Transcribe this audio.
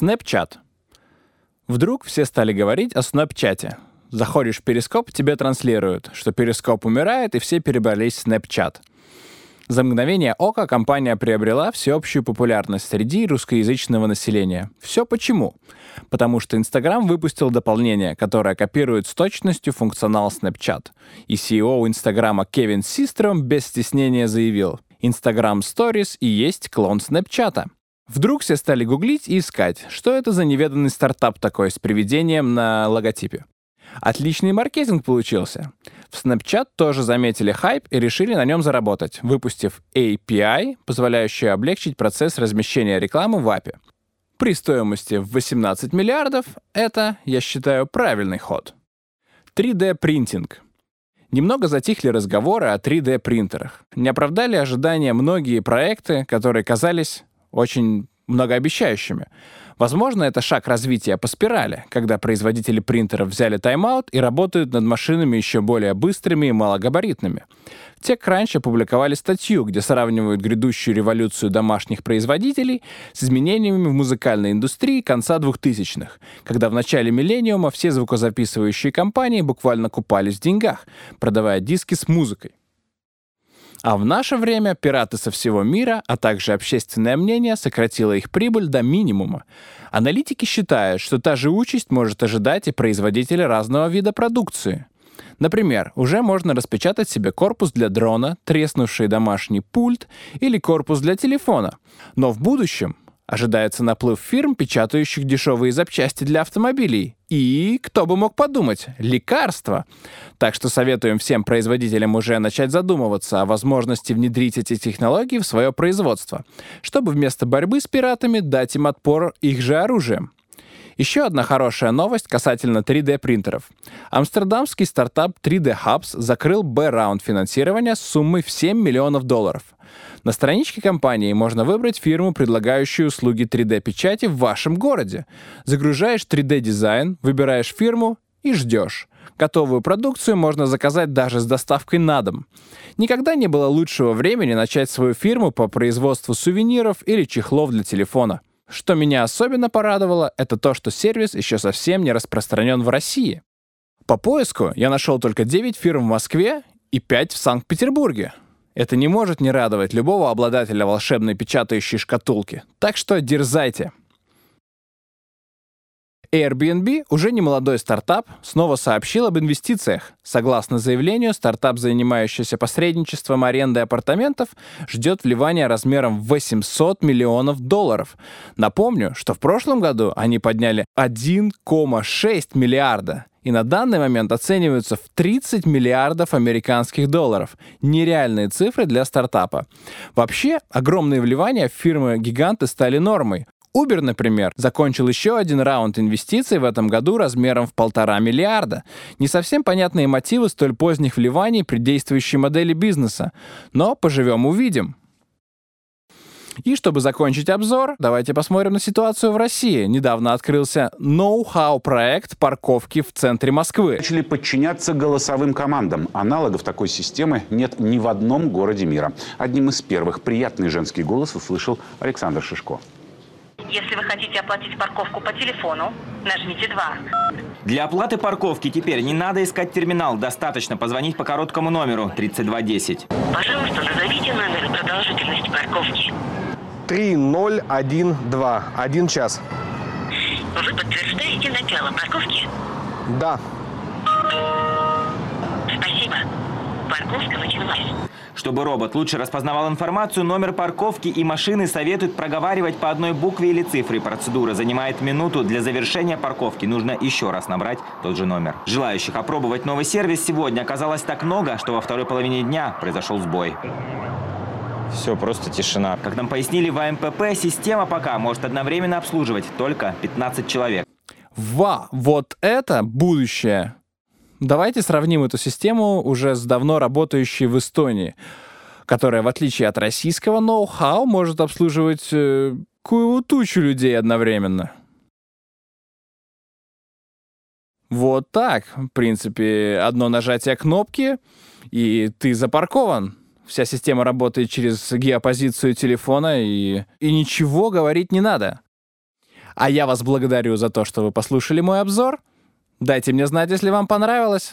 Snapchat. Вдруг все стали говорить о Snapchat. Заходишь в Перископ, тебе транслируют, что Перископ умирает, и все перебрались в Snapchat. За мгновение ока компания приобрела всеобщую популярность среди русскоязычного населения. Все почему? Потому что Instagram выпустил дополнение, которое копирует с точностью функционал Snapchat. И CEO Инстаграма Кевин Систром без стеснения заявил, Instagram Stories и есть клон Snapchat. Вдруг все стали гуглить и искать, что это за неведанный стартап такой с приведением на логотипе. Отличный маркетинг получился. В Snapchat тоже заметили хайп и решили на нем заработать, выпустив API, позволяющую облегчить процесс размещения рекламы в API. При стоимости в 18 миллиардов это, я считаю, правильный ход. 3D-принтинг. Немного затихли разговоры о 3D-принтерах. Не оправдали ожидания многие проекты, которые казались очень многообещающими. Возможно, это шаг развития по спирали, когда производители принтеров взяли тайм-аут и работают над машинами еще более быстрыми и малогабаритными. TechCrunch опубликовали статью, где сравнивают грядущую революцию домашних производителей с изменениями в музыкальной индустрии конца 2000-х, когда в начале миллениума все звукозаписывающие компании буквально купались в деньгах, продавая диски с музыкой. А в наше время пираты со всего мира, а также общественное мнение сократило их прибыль до минимума. Аналитики считают, что та же участь может ожидать и производителя разного вида продукции. Например, уже можно распечатать себе корпус для дрона, треснувший домашний пульт или корпус для телефона. Но в будущем Ожидается наплыв фирм, печатающих дешевые запчасти для автомобилей. И, кто бы мог подумать, лекарства. Так что советуем всем производителям уже начать задумываться о возможности внедрить эти технологии в свое производство, чтобы вместо борьбы с пиратами дать им отпор их же оружием. Еще одна хорошая новость касательно 3D-принтеров. Амстердамский стартап 3D Hubs закрыл Б-раунд финансирования с суммой в 7 миллионов долларов. На страничке компании можно выбрать фирму, предлагающую услуги 3D-печати в вашем городе. Загружаешь 3D-дизайн, выбираешь фирму и ждешь. Готовую продукцию можно заказать даже с доставкой на дом. Никогда не было лучшего времени начать свою фирму по производству сувениров или чехлов для телефона. Что меня особенно порадовало, это то, что сервис еще совсем не распространен в России. По поиску я нашел только 9 фирм в Москве и 5 в Санкт-Петербурге. Это не может не радовать любого обладателя волшебной печатающей шкатулки. Так что дерзайте. Airbnb, уже не молодой стартап, снова сообщил об инвестициях. Согласно заявлению, стартап, занимающийся посредничеством аренды апартаментов, ждет вливания размером в 800 миллионов долларов. Напомню, что в прошлом году они подняли 1,6 миллиарда и на данный момент оцениваются в 30 миллиардов американских долларов. Нереальные цифры для стартапа. Вообще, огромные вливания в фирмы-гиганты стали нормой. Uber, например, закончил еще один раунд инвестиций в этом году размером в полтора миллиарда. Не совсем понятные мотивы столь поздних вливаний при действующей модели бизнеса. Но поживем увидим. И чтобы закончить обзор, давайте посмотрим на ситуацию в России. Недавно открылся ноу-хау проект парковки в центре Москвы. Начали подчиняться голосовым командам. Аналогов такой системы нет ни в одном городе мира. Одним из первых приятный женский голос услышал Александр Шишко. Если вы хотите оплатить парковку по телефону, нажмите 2. Для оплаты парковки теперь не надо искать терминал, достаточно позвонить по короткому номеру 3210. Пожалуйста, назовите номер и продолжительность парковки. 3012. Один час. Вы подтверждаете начало парковки? Да. Парковка началась. Чтобы робот лучше распознавал информацию, номер парковки и машины советуют проговаривать по одной букве или цифре. Процедура занимает минуту. Для завершения парковки нужно еще раз набрать тот же номер. Желающих опробовать новый сервис сегодня оказалось так много, что во второй половине дня произошел сбой. Все, просто тишина. Как нам пояснили в АМПП, система пока может одновременно обслуживать только 15 человек. Ва, вот это будущее. Давайте сравним эту систему уже с давно работающей в Эстонии, которая, в отличие от российского ноу-хау, может обслуживать э, кую тучу людей одновременно. Вот так. В принципе, одно нажатие кнопки, и ты запаркован. Вся система работает через геопозицию телефона, и, и ничего говорить не надо. А я вас благодарю за то, что вы послушали мой обзор. Дайте мне знать, если вам понравилось.